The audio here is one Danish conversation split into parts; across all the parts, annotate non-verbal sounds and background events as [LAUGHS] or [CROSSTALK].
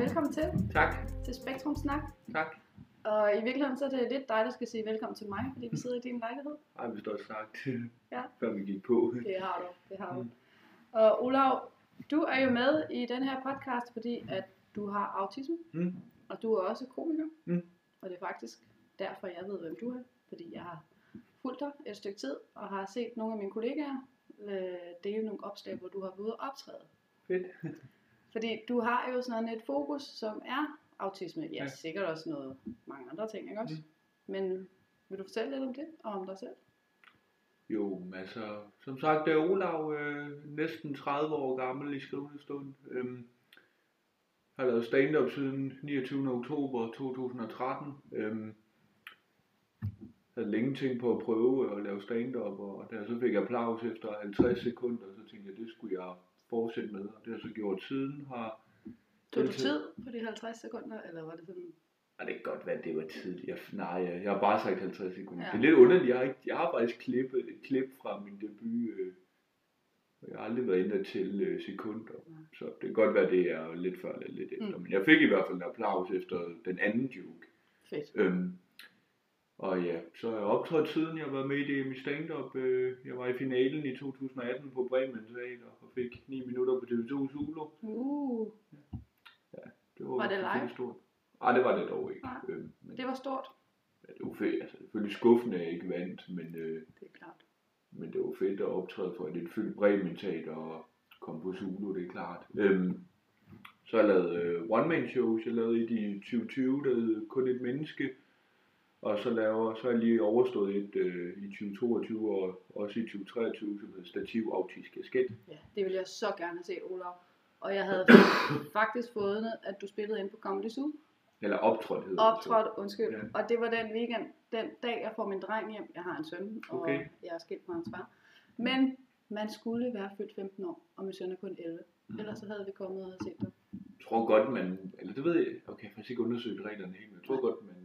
velkommen til, Tak. til Spektrum Snak. Tak. Og i virkeligheden så er det lidt dig, der skal sige velkommen til mig, fordi vi sidder i din lejlighed. Ej, vi står sagt, Ja. før vi gik på. Det har du, det har du. Mm. Og Olav, du er jo med i den her podcast, fordi at du har autisme, Mm. og du er også komiker. Mm. Og det er faktisk derfor, jeg ved, hvem du er. Fordi jeg har fulgt dig et stykke tid, og har set nogle af mine kollegaer øh, dele nogle opslag, hvor du har været ude og optræde. Fedt. Fordi du har jo sådan et fokus, som er autisme. Ja, Ja. sikkert også noget mange andre ting, ikke også? Mm. Men vil du fortælle lidt om det, og om dig selv? Jo, men altså, som sagt, det er Olav, øh, næsten 30 år gammel i skrivende stund. Øhm, har lavet stand-up siden 29. oktober 2013. Øhm, havde længe tænkt på at prøve at lave stand-up, og da jeg så fik applaus efter 50 sekunder, så tænkte jeg, det skulle jeg fortsætte med, og det har så gjort siden. Har Tog du tid på de 50 sekunder, eller var det sådan? Og det kan godt være, at det var tidligt. Jeg, nej, jeg, jeg har bare sagt 50 sekunder. Ja. Ja. Det er lidt underligt. Jeg har, ikke, jeg har faktisk klippet et klip fra min debut. Øh, og jeg har aldrig været inde til øh, sekunder. Nej. Så det kan godt være, det er lidt før eller lidt efter. Mm. Men jeg fik i hvert fald en applaus efter den anden joke. Fedt. Øhm, og ja, så har jeg optrådt siden. Jeg været med i det i stand-up. Øh, jeg var i finalen i 2018 på Bremen Teater og fik 9 minutter på TV2 Zulu. Uh, Det Var det selvfølgelig live? Stort. Nej, det var det dog ikke. Nej. Øhm, men det var stort. Ja, det var fedt. Altså, selvfølgelig skuffende, at jeg ikke vandt, men, øh, Det er klart. men det var fedt at optræde for et fyldt Bremen Teater og komme på Zulu, det er klart. Øhm, så har jeg lavet øh, one-man-shows. Jeg lavede et i 2020, der hed Kun et menneske. Og så, laver, så har jeg lige overstået et øh, i 2022 og også i 2023, som hedder Stativ Autisk Kasket. Ja, det ville jeg så gerne set, Olav. Og jeg havde [COUGHS] faktisk fået, at du spillede ind på Comedy Zoo. Eller optrådt hedder det. Optrådt, undskyld. Ja. Og det var den weekend, den dag, jeg får min dreng hjem. Jeg har en søn, og Okay. jeg er skilt fra hans far. Men man skulle være fyldt 15 år, og min søn er kun 11. Mhm. Ellers så havde vi kommet og set dig. Jeg tror godt, man, eller det ved jeg, okay, jeg har faktisk ikke undersøgt reglerne helt, men jeg tror godt, man,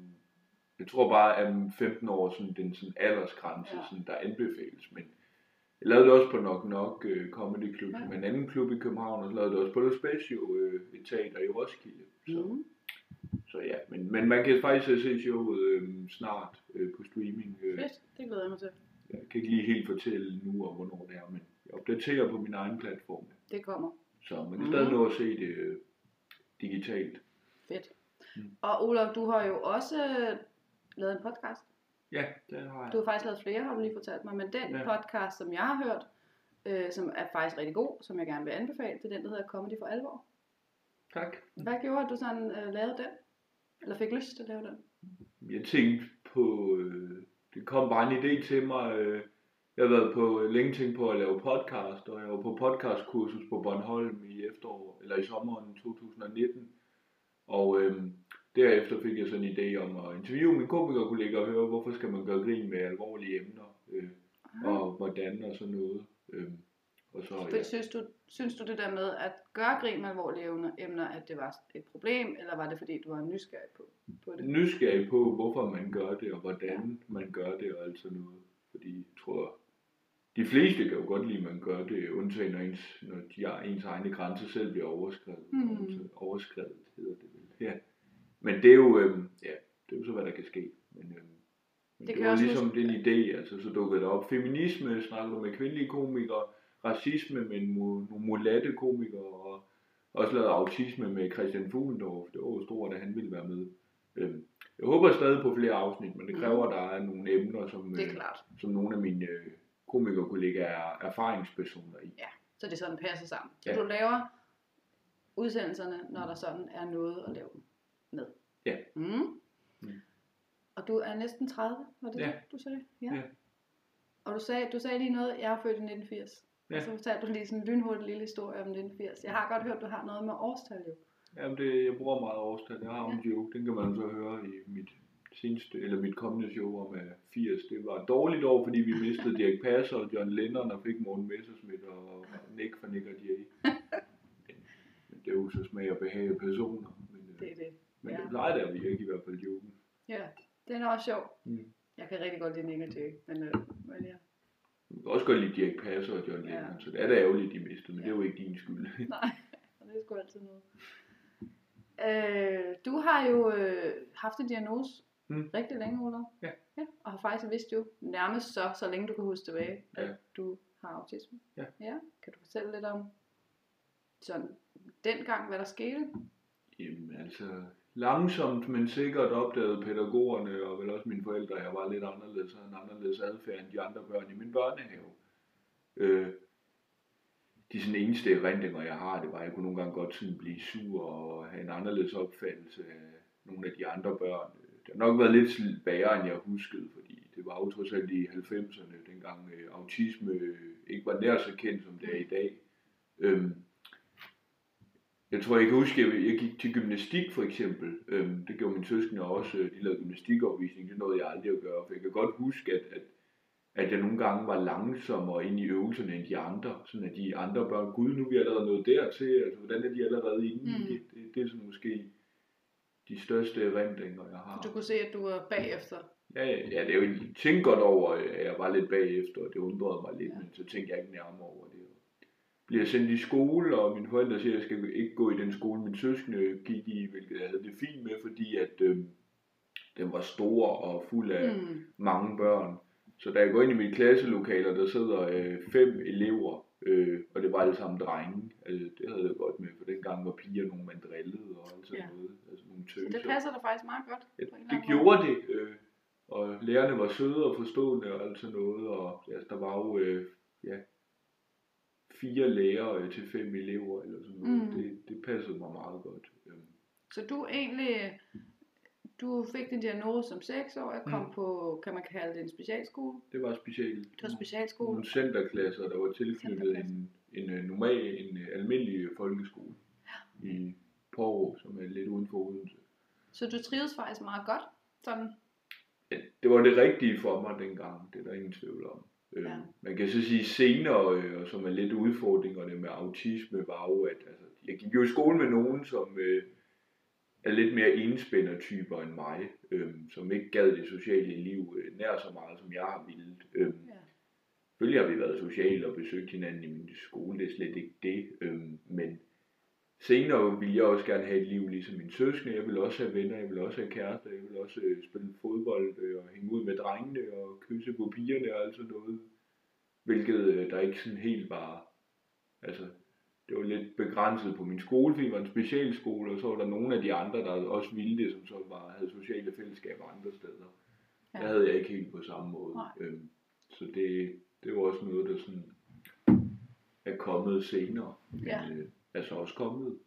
jeg tror bare, at 15 år sådan, den sådan aldersgrænse, Ja. sådan, der anbefales, men jeg lavede det også på Nok Nok uh, Comedy Club, Ja. med en anden klub i København, og så lavede det også på The Spatio, uh, et teater i Roskilde. Så, mm. Mm. så ja, men, men man kan faktisk øh, se showet uh, snart uh, på streaming. Uh, Fedt, det glæder jeg mig til. jeg kan ikke lige helt fortælle nu, og hvornår det er, men jeg opdaterer på min egen platform, Det kommer. så man kan Mhm. stadig nå at se det uh, digitalt. Fedt. Mm. Og Olav, du har jo også lavet en podcast. Ja, det har jeg. Du har faktisk lavet flere, har du lige fortalt mig. Men den Ja. podcast, som jeg har hørt, øh, som er faktisk rigtig god, som jeg gerne vil anbefale, det er den, der hedder Comedy for alvor. Tak. Hvad gjorde, at du sådan øh, lavede den? Eller fik lyst til at lave den? Jeg tænkte på, øh, det kom bare en idé til mig. Øh, jeg har været på længe tænkt på at lave podcast, og jeg var på podcastkursus på Bornholm i efterår, eller i sommeren 2019. Og øh, derefter fik jeg sådan en idé om at interviewe min komikerkollega og høre, hvorfor skal man gøre grin med alvorlige emner, øh, og hvordan og sådan noget. Øh, og så, Ja. Synes, du, synes du det der med at gøre grin med alvorlige emner- at det var et problem, eller var det fordi, du var nysgerrig på, på det? nysgerrig på, hvorfor man gør det, og hvordan man gør det, og alt sådan noget. Fordi jeg tror, de fleste kan jo godt lide, at man gør det, undtagen når ens, når de, ens egne grænser selv bliver overskrevet. Altså, overskrevet hedder det vel. Ja. Men det er jo, øhm, ja, det er jo så, hvad der kan ske. Men, øhm, men Det det, var ligesom huske- den idé, altså så dukkede det op. Feminisme snakker du med kvindelige komikere, racisme med nogle mulatte komikere, og også lavet autisme med Christian Fuglendorf. Det var jo stort, at han ville være med. Øhm, jeg håber stadig på flere afsnit, men det kræver, at der er nogle emner, som, øh, som nogle af mine øh, komikerkollegaer er erfaringspersoner i. Så det sådan passer sammen. Så Ja. du laver udsendelserne, når der sådan er noget at lave med. Ja. Mm. Mm. Og du er næsten 30, var det Ja. det, du sagde? Ja. Og du sagde, du sagde lige noget, jeg er født i 1980. Ja. Og så fortalte du lige sådan en lynhurtig lille historie om 1980. Jeg har godt hørt, du har noget med årstal jo. Jamen, det, jeg bruger meget årstal. Jeg har en joke, den kan man så høre i mit seneste, eller mit kommende show om øh, 80. Det var et dårligt år, fordi vi mistede [LAUGHS] Dirk Passer og John Lennon og fik Morten Messerschmidt og Nick fra Nick og Jay. [LAUGHS] Men, det er jo så smag og behag personer. Men, øh, Det er det. Men ja. det plejer det at virke i hvert fald joken. Ja, den er også sjov. Mm. Jeg kan rigtig godt lide Nick og men, øh, men ja. Jeg kan også godt lide Dirk Passer og John Ja. Lennon, så det er da ærgerligt, de mistede, men det er jo ikke din skyld. [LAUGHS] Nej, og det er sgu altid noget. Øh, du har jo øh, haft en diagnose Mm. rigtig længe, Ola. Ja. ja. Og har faktisk vidst jo nærmest så, så længe du kan huske tilbage, at Ja. du har autisme. Ja. ja. Kan du fortælle lidt om sådan dengang, hvad der skete? Jamen altså, langsomt, men sikkert opdagede pædagogerne og vel også mine forældre, at jeg var lidt anderledes og en anderledes adfærd end de andre børn i min børnehave. Øh, de sådan eneste erindringer, jeg har, det var, at jeg kunne nogle gange godt sådan blive sur og have en anderledes opfattelse af nogle af de andre børn. Det har nok været lidt værre, end jeg huskede, fordi det var jo trods alt i 90'erne, dengang øh, autisme øh, ikke var nær så kendt, som det er i dag. Øhm, jeg tror, jeg kan huske, at jeg gik til gymnastik for eksempel. Øhm, det gjorde mine søskende også. De lavede gymnastikopvisning. Det nåede jeg aldrig at gøre. For jeg kan godt huske, at, at, at jeg nogle gange var langsommere ind i øvelserne end de andre. Sådan at de andre børn, gud, nu er vi allerede nået dertil. Altså, hvordan er de allerede inde Mm. i det? det? Det er sådan måske de største erindringer, jeg har. Du kunne se, at du var bagefter. Ja, ja, ja, det er jo, jeg tænkte godt over, at jeg var lidt bagefter, og det undrede mig lidt, ja. men så tænkte jeg ikke nærmere over det. Bliver sendt i skole, og mine forældre siger, at jeg skal ikke gå i den skole, min søskende gik i, hvilket jeg havde det fint med, fordi at øh, den var stor og fuld af Mm. mange børn. Så da jeg går ind i mit klasselokale, og der sidder øh, fem elever, øh, og det var alle sammen drenge. Altså, det havde jeg godt med, for dengang var piger nogle man drillede og alt sådan Ja. noget. Altså nogle Så tøser. det passer dig faktisk meget godt. Ja, det anden måde. gjorde det, øh, og lærerne var søde og forstående og alt sådan noget, og ja, der var jo øh, ja, fire lærere øh, til fem elever eller sådan noget. Mm. Det, det passede mig meget godt. Øhm, Så du egentlig, du fik din diagnose som 6 år, kom Mm. på, kan man kalde det en specialskole? Det var specielt. Det var specialskole. Nogle centerklasser, der var tilknyttet en, en øh, normal, en øh, almindelig folkeskole i Porro, som er lidt uden for Odense. Så du trives faktisk meget godt, sådan. Ja, det var det rigtige for mig dengang, det er der ingen tvivl om. Øh, Ja. Man kan så sige senere, øh, og som er lidt udfordringerne med autisme, var jo, at altså, jeg gik jo i skole med nogen, som øh, er lidt mere enspændertyper end mig, øh, som ikke gad det sociale liv øh, nær så meget, som jeg har villet. Øh, Ja. Selvfølgelig har vi været sociale og besøgt hinanden i min skole, det er slet ikke det, øh, men senere ville jeg også gerne have et liv ligesom min søskende, jeg vil også have venner, jeg vil også have kærester, jeg vil også øh, spille fodbold øh, og hænge ud med drengene og kysse på pigerne og alt sådan noget, hvilket øh, der ikke sådan helt var, altså det var lidt begrænset på min skole, fordi det var en specialskole, og så var der nogle af de andre, der også ville det, som så var, havde sociale fællesskaber andre steder. Ja. Ja. Der havde jeg ikke helt på samme måde. Nej. Øhm, så det, det var også noget, der sådan er kommet senere, men Ja. øh, er så også kommet.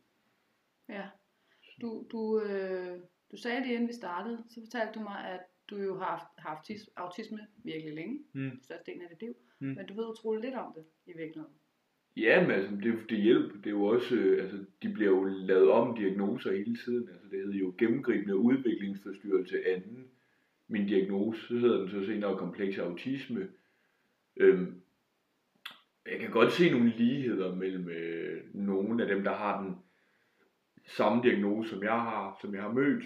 Ja. Du, du, øh, du sagde lige inden vi startede, så fortalte du mig, at du jo har haft, har haft autis- autisme virkelig længe, Mm. størstedelen af dit liv, Mm. men du ved utroligt lidt om det i virkeligheden. Ja, men altså, det, det hjælper. Det er jo også, øh, altså, de bliver jo lavet om diagnoser hele tiden. Altså, det hedder jo gennemgribende udviklingsforstyrrelse anden. Min diagnose, så hedder den så senere kompleks autisme. Øhm, jeg kan godt se nogle ligheder mellem øh, nogle af dem, der har den samme diagnose, som jeg har, som jeg har mødt.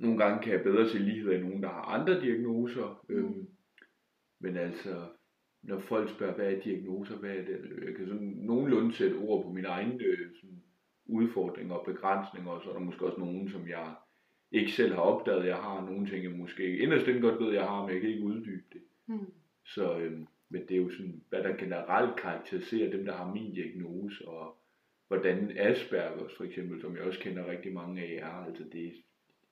Nogle gange kan jeg bedre se ligheder i nogen, der har andre diagnoser. Mm. Øhm, men altså, når folk spørger, hvad er diagnoser, hvad er det? Jeg kan sådan nogenlunde sætte ord på mine egne øh, sådan, udfordringer og begrænsninger, og så er der måske også nogen, som jeg ikke selv har opdaget, jeg har. Nogle ting, jeg måske inderst inde godt ved, jeg har, men jeg kan ikke uddybe det. Mm. Så øhm, men det er jo sådan, hvad der generelt karakteriserer dem, der har min diagnose, og hvordan Aspergers for eksempel, som jeg også kender rigtig mange af, er. Altså det,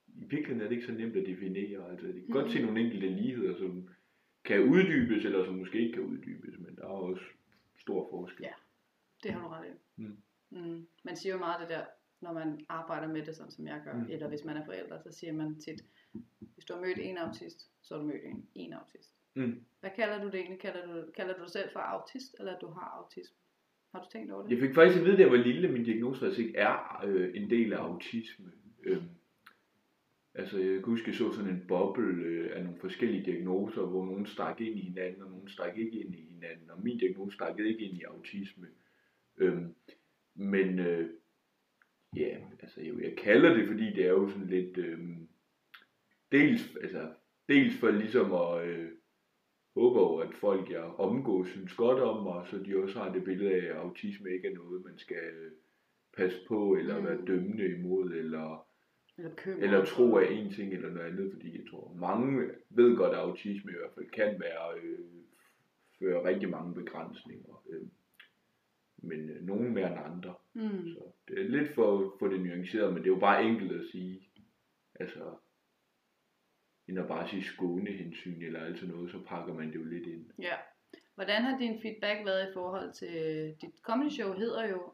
i virkeligheden er det ikke så nemt at definere. Altså, det kan mm. godt se nogle enkelte ligheder, som kan uddybes, eller som måske ikke kan uddybes, men der er også stor forskel. Ja. Det har du ret i. Mm. Mm. Man siger jo meget det der, når man arbejder med det, sådan som jeg gør, Mm. eller hvis man er forældre, så siger man tit, hvis du har mødt en autist, så har du mødt en, en autist. Mm. Hvad kalder du det egentlig? Kalder du, kalder du dig selv for autist, eller at du har autisme? Har du tænkt over det? Jeg fik faktisk at vide, da jeg var lille, at min diagnose faktisk ikke er øh, en del af autisme. Øhm, altså, jeg kan huske, jeg så sådan en boble øh, af nogle forskellige diagnoser, hvor nogen stak ind i hinanden, og nogen stak ikke ind i hinanden. Og min diagnose stak ikke ind i autisme. Øhm, men øh, ja, altså, jeg, jeg kalder det, fordi det er jo sådan lidt... Øh, dels, altså, dels for ligesom at... Øh, håber jo, at folk jeg omgås synes godt om mig, så de også har det billede af, at autisme ikke er noget, man skal øh, passe på, eller Mm. være dømmende imod, eller, Eller eller tro af en ting eller noget andet, fordi jeg tror, mange ved godt, at autisme i hvert fald kan være, øh, føre rigtig mange begrænsninger. Øh, men øh, nogen mere end andre. Mm. Så det er lidt for, for det nuanceret, men det er jo bare enkelt at sige, altså, end at bare sige skånehensyn eller alt sådan noget, så pakker man det jo lidt ind. Ja. Hvordan har din feedback været i forhold til dit comedy show hedder jo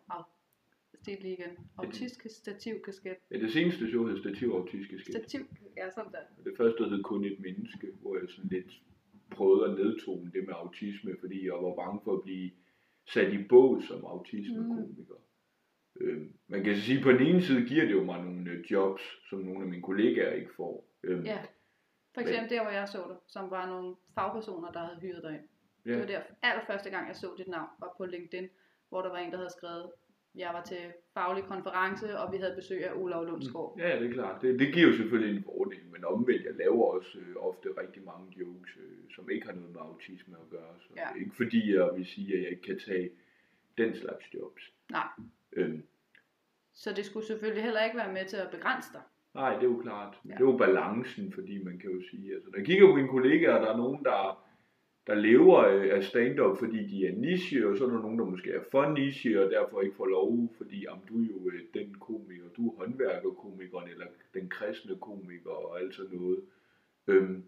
Stil lige igen. Autisk stativ kasket. Ja, det seneste show hed Stativ Autistiske Skæld. Stativ, ja sådan der. Det første hed kun et menneske, hvor jeg sådan lidt prøvede at nedtone det med autisme, fordi jeg var bange for at blive sat i bås som autismekomiker. Mm. Øhm, man kan sige, at på den ene side giver det jo mig nogle øh, jobs, som nogle af mine kollegaer ikke får. Øhm, Ja. For eksempel der, hvor jeg så det, som var nogle fagpersoner, der havde hyret dig ind. ja. Det var der allerførste gang, jeg så dit navn, var på LinkedIn, hvor der var en, der havde skrevet, jeg var til faglig konference, og vi havde besøg af Olav Lundsgaard. Ja, det er klart. Det, det giver jo selvfølgelig en fordel, men omvendt, jeg laver også øh, ofte rigtig mange jokes, øh, som ikke har noget med autisme at gøre. Så Ja. ikke fordi, jeg vil sige, at jeg ikke kan tage den slags jobs. Nej. Øhm, Så det skulle selvfølgelig heller ikke være med til at begrænse dig. Nej, det er jo klart. Ja. Det er jo balancen, fordi man kan jo sige, altså når jeg kigger på mine kollegaer, der er nogen, der, der lever øh, af stand-up, fordi de er niche, og så er der nogen, der måske er for niche, og derfor ikke får lov, fordi jamen, du er jo øh, den komiker, du er håndværkerkomikeren, eller den kristne komiker, og alt sådan noget. Øhm,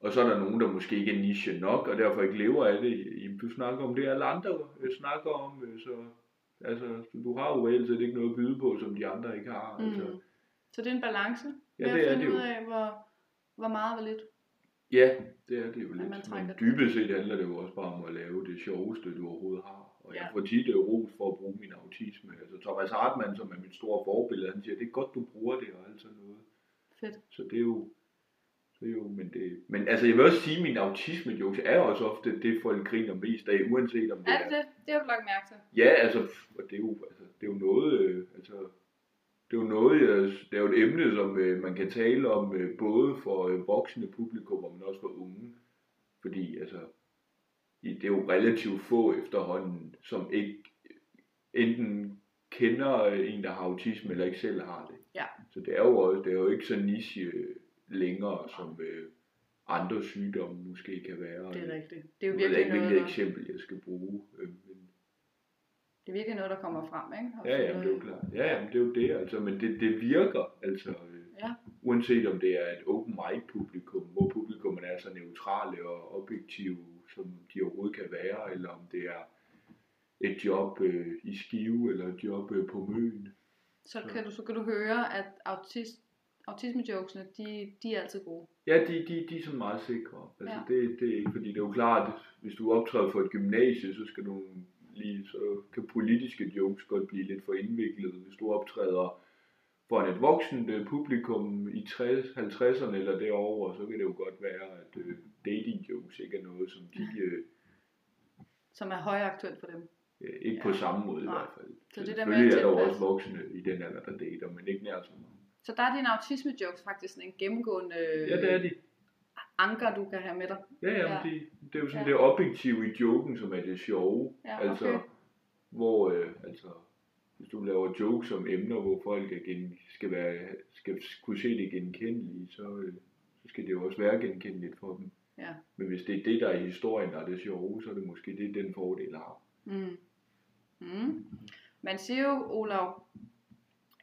og så er der nogen, der måske ikke er niche nok, og derfor ikke lever af det. Jamen, du snakker om det, alle andre øh, snakker om, så altså, du har jo reelt set ikke noget at byde på, som de andre ikke har. Altså. Så det er en balance Ja, det at er finde det ud jo. af, hvor, hvor meget var lidt. Ja, det er det jo lidt. Men det. dybest set handler det jo også bare om at lave det sjoveste, du overhovedet har. Og jeg Ja. får tit øh, ros for at bruge min autisme. Altså Thomas Hartmann, som er mit store forbillede, han siger, det er godt, du bruger det og alt sådan noget. Fedt. Så det er jo, det er jo men, det, men altså jeg vil også sige, at min autisme jokes er også ofte det, folk griner mest af, uanset om det Er det det? Det har du lagt mærke til. Ja, altså, og det er jo, altså, det er jo noget, øh, altså, det er jo noget, jeg, det er jo et emne, som øh, man kan tale om øh, både for øh, voksne publikum, men også for unge. Fordi, altså, det er jo relativt få efterhånden, som ikke enten kender øh, en, der har autisme, eller ikke selv har det. Ja. Så det er jo også, det er jo ikke så niche øh, længere, som øh, andre sygdomme måske kan være. Det er rigtigt. Det er jo Jeg ved virkelig ikke, hvilket eksempel jeg skal bruge. Øh, det er virkelig noget, der kommer frem, ikke? Ja, ja, det er jo klart. Ja, ja, men det er jo det, altså, men det, det virker, altså, øh, Ja. uanset om det er et open mic publikum, hvor publikummet er så neutrale og objektive, som de overhovedet kan være, eller om det er et job øh, i Skive, eller et job øh, på Møn. Så kan du, så kan du høre, at autist, autisme-jokesene, de, de er altid gode. Ja, de, de, de er sådan meget sikre. Altså, ja. det, det er ikke, fordi det er jo klart, at hvis du optræder for et gymnasie, så skal du lige, så kan politiske jokes godt blive lidt for indviklede. Hvis du optræder for et voksent øh, publikum i 60, 50'erne eller derover, så kan det jo godt være, at øh, dating jokes ikke er noget, som de øh, Som er højaktuelt for dem. ikke Ja. på samme måde i Nej. hvert fald. Så det der med at er der også voksne i den alder, der dater, men ikke nær så mange. Så der er dine autisme-jokes faktisk sådan en gennemgående Ja, det er de. Anker, du kan have med dig. Ja, ja, Ja. Det, det er jo sådan Ja. det objektive i joken, som er det sjove. Ja, altså, okay. hvor, øh, altså, hvis du laver jokes om emner, hvor folk er gen, skal, være, skal kunne se det genkendelige, så, øh, så skal det jo også være genkendeligt for dem. Ja. Men hvis det er det, der er i historien, der er det sjove, så er det måske det, den fordel har. Mm. Mm. Man siger jo, Olav,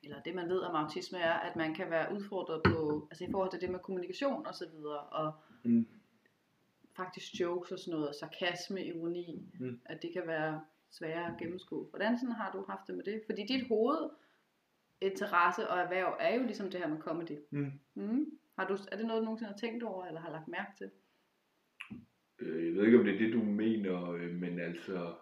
eller det man ved om autisme er, at man kan være udfordret på, altså i forhold til det med kommunikation og så videre, og Mm. faktisk jokes og sådan noget, sarkasme, ironi, Mm. at det kan være sværere at gennemskue. Hvordan sådan har du haft det med det? Fordi dit hoved interesse og erhverv er jo ligesom det her med comedy. Mm. Mm. Har du, er det noget, du nogensinde har tænkt over, eller har lagt mærke til? Øh, jeg ved ikke, om det er det, du mener, øh, men altså,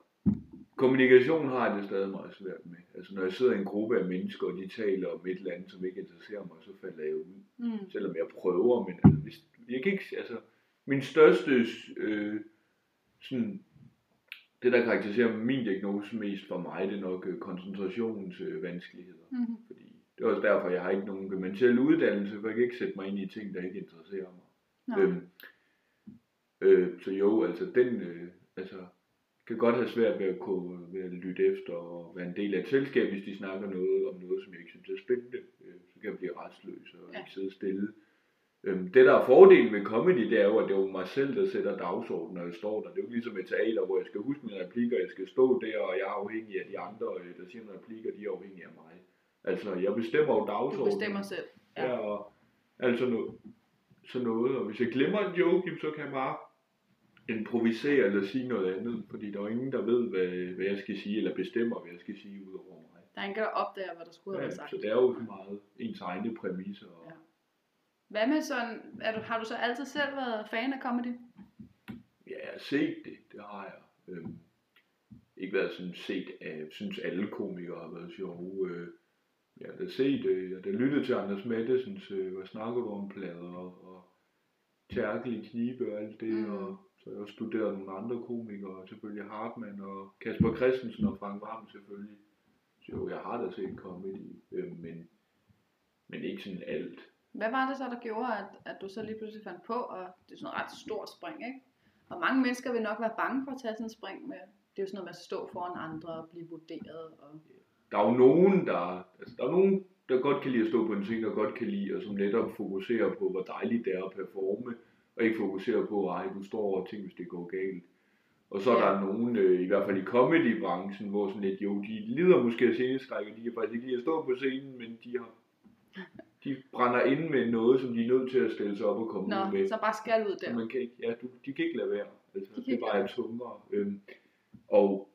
kommunikation har jeg det stadig meget svært med. Altså, når jeg sidder i en gruppe af mennesker, og de taler om et eller andet, som ikke interesserer mig, så falder jeg ud. Mm. selvom jeg prøver, men altså, hvis, jeg kan ikke, altså, min største, øh, sådan, det der karakteriserer min diagnose mest for mig, det er nok øh, koncentrationsvanskeligheder. Øh, Mm. fordi det er også derfor, jeg har ikke nogen gymnasiel uddannelse, for jeg kan ikke sætte mig ind i ting, der ikke interesserer mig. Nå. Øhm, øh, så jo, altså den, øh, altså, kan godt have svært ved at, kunne, ved at lytte efter og være en del af et selskab, hvis de snakker noget om noget, som jeg ikke synes er spændende. Øh, så kan jeg blive restløs og Ja. ikke sidde stille. Øhm, det, der er fordelen ved comedy, det er jo, at det er jo mig selv, der sætter dagsordenen, når jeg står der. Det er jo ligesom et teater, hvor jeg skal huske mine replikker, jeg skal stå der, og jeg er afhængig af de andre, øh, der siger nogle replikker, de er afhængige af mig. Altså, jeg bestemmer jo Du dagsordenen. bestemmer selv. Ja, Ja. og altså noget, så noget. Og hvis jeg glemmer en joke, så kan jeg bare improvisere eller sige noget andet. Fordi der er ingen, der ved, hvad, hvad jeg skal sige, eller bestemmer, hvad jeg skal sige ud over mig. Der er ingen, der opdager, hvad der skulle have Ja, været sagt. så det er jo meget ens egne præmisser. Og, Ja. Hvad med sådan, er du, har du så altid selv været fan af comedy? Ja, jeg har set det, det har jeg. Øhm, ikke været sådan set af, synes alle komikere har været sjove. Øh, jeg har da set, øh, jeg har da lyttet til Anders Mattesens, øh, hvad snakker du om plader, og, og Terkel i knibe og alt det, mm. og så har jeg også studeret nogle andre komikere, selvfølgelig Hartmann og Kasper Christensen og Frank Varm selvfølgelig. Så jo, jeg har da set comedy, øh, men, men ikke sådan alt. Hvad var det så, der gjorde, at, at du så lige pludselig fandt på, og det er sådan et ret stort spring, ikke? Og mange mennesker vil nok være bange for at tage sådan et spring med, det er jo sådan noget med at stå foran andre og blive vurderet. Og... der er jo nogen, der, altså, der er nogen, der godt kan lide at stå på en scene, og godt kan lide, og som netop fokuserer på, hvor dejligt det er at performe, og ikke fokuserer på, ej, du står over ting, hvis det går galt. Og så er der nogen, øh, i hvert fald i comedy-branchen, hvor sådan lidt, jo, de lider måske af sceneskræk, og de kan faktisk ikke lide at stå på scenen, men de har de brænder ind med noget, som de er nødt til at stille sig op og komme ud Nå, med. så bare skal ud der. man kan ikke, ja, du, de kan ikke lade være. Altså, De det ikke er bare tungere. Øhm, og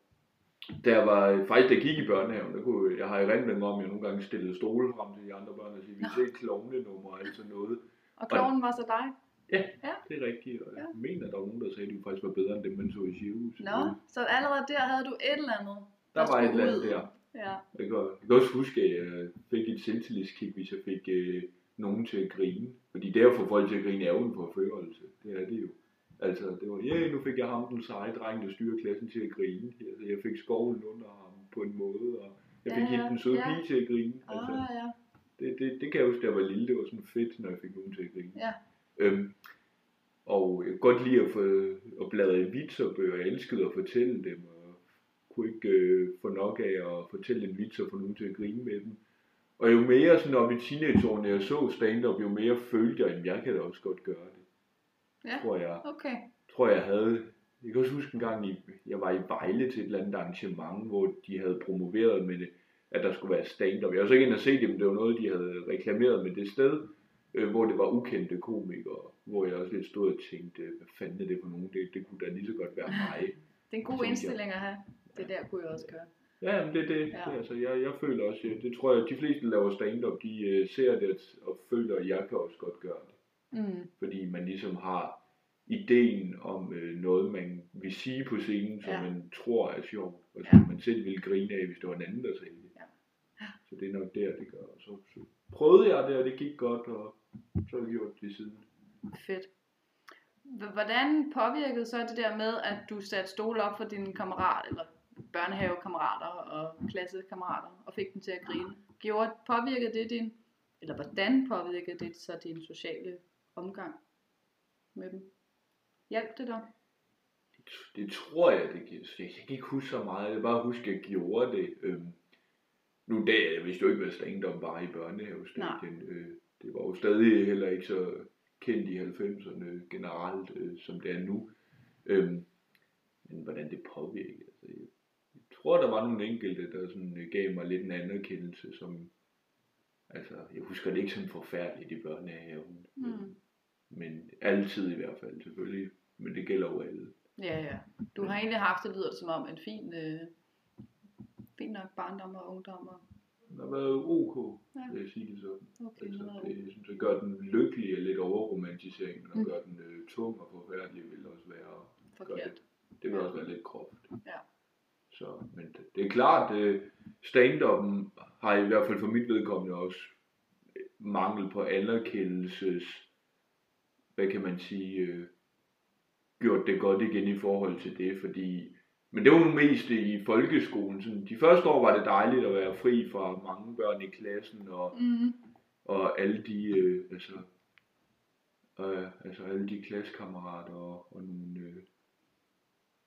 der var, faktisk da jeg gik i børnehaven, der kunne, jeg har erindring om, at jeg nogle gange stillede stole frem til de andre børn og sige, vi ser klovnenummer og alt sådan noget. Og kloven var så dig. Det er rigtigt, og jeg Ja. mener, der var nogen, der sagde, at de faktisk var bedre end dem, man så i Sirius. Nå, så allerede der havde du et eller andet. Der var et eller andet ud. der. Ja. Jeg kan, jeg kan også huske, at jeg fik et selvtillidskick, hvis jeg fik øh, nogen til at grine. Fordi det at få folk til at grine er jo en forførelse. Det er det jo. Altså, det var, ja, yeah, nu fik jeg ham den seje dreng, der styrer klassen til at grine. Altså, jeg fik skovlen under ham på en måde, og jeg fik Ja, ja, den søde ja. pige til at grine. Altså, Ah, ja. det, det, det kan jeg huske, da jeg var lille. Det var sådan fedt, når jeg fik nogen til at grine. Ja. Øhm, og jeg godt lide at, få, at bladre i vitserbøger. Jeg elskede at fortælle dem, og kunne ikke øh, få nok af at fortælle en vits og få nogen til at grine med dem. Og jo mere sådan op i teenageårene jeg så stand-up, jo mere følte jeg, at jeg kan da også godt gøre det. Ja. Tror jeg, Okay. tror jeg havde. Jeg kan også huske en gang, jeg var i Vejle til et eller andet arrangement, hvor de havde promoveret med det, at der skulle være stand-up. Jeg var så ikke inde og se det, men det var noget, de havde reklameret med det sted, øh, hvor det var ukendte komikere, hvor jeg også lidt stod og tænkte, hvad fanden er det for nogen? Det, det kunne da lige så godt være mig. [LAUGHS] Det er en god indstilling at have. Det der kunne jeg også gøre. Ja, men det, det, Ja. ja. det altså, jeg, jeg føler også, det, det tror jeg, at de fleste, der laver stand-up, de øh, ser det og føler, at jeg kan også godt gøre det. Mm. Fordi man ligesom har ideen om øh, noget, man vil sige på scenen, som Ja. ja. man tror er sjovt, og Ja. som man selv ville grine af, hvis det var en anden, der sagde det. Ja. Ja. Så det er nok der, det gør. Så, så prøvede jeg det, og det gik godt, og så har jeg gjort det siden. Fedt. Hvordan påvirkede så det der med, at du satte stole op for dine kammerater, eller børnehavekammerater og klassekammerater, og fik dem til at grine? Gjorde, påvirkede det din, eller hvordan påvirkede det så din sociale omgang med dem? Hjalp det dig? Det, tror jeg, det giver. Jeg kan ikke huske så meget. Jeg kan bare huske, at jeg gjorde det. Øhm, nu det, jeg vidste jo ikke, hvad stand-up var i børnehavestadien. Øh, det var jo stadig heller ikke så kendt i 90'erne generelt, øh, som det er nu. Øhm, men hvordan det påvirkede. Altså, jeg, jeg tror, der var nogle enkelte, der sådan, øh, gav mig lidt en anerkendelse, som... Altså, jeg husker det ikke sådan forfærdeligt i børnehaven. Mm. Men altid i hvert fald, selvfølgelig. Men det gælder jo alle. Ja, ja. Du har egentlig haft, det lyder det som om, en fin, øh, fin nok barndom og ungdom. Og, Den har været ok, Ja. vil jeg sige det sådan. okay, Altså, det, jeg synes, det gør den lykkelig og lidt overromantisering, men Mm. at gøre den øh, tung og forfærdelig vil også være, forkert. det vil Ja. også være lidt groft. Ja. Så, men det, det er klart, øh, stand-up'en har i hvert fald for mit vedkommende også øh, mangel på anerkendelses, hvad kan man sige, øh, gjort det godt igen i forhold til det, fordi men det var nu mest i folkeskolen. Sådan, de første år var det dejligt at være fri fra mange børn i klassen, og, Mm. og alle de, øh, altså, øh, altså alle de klassekammerater og, og nogle, øh,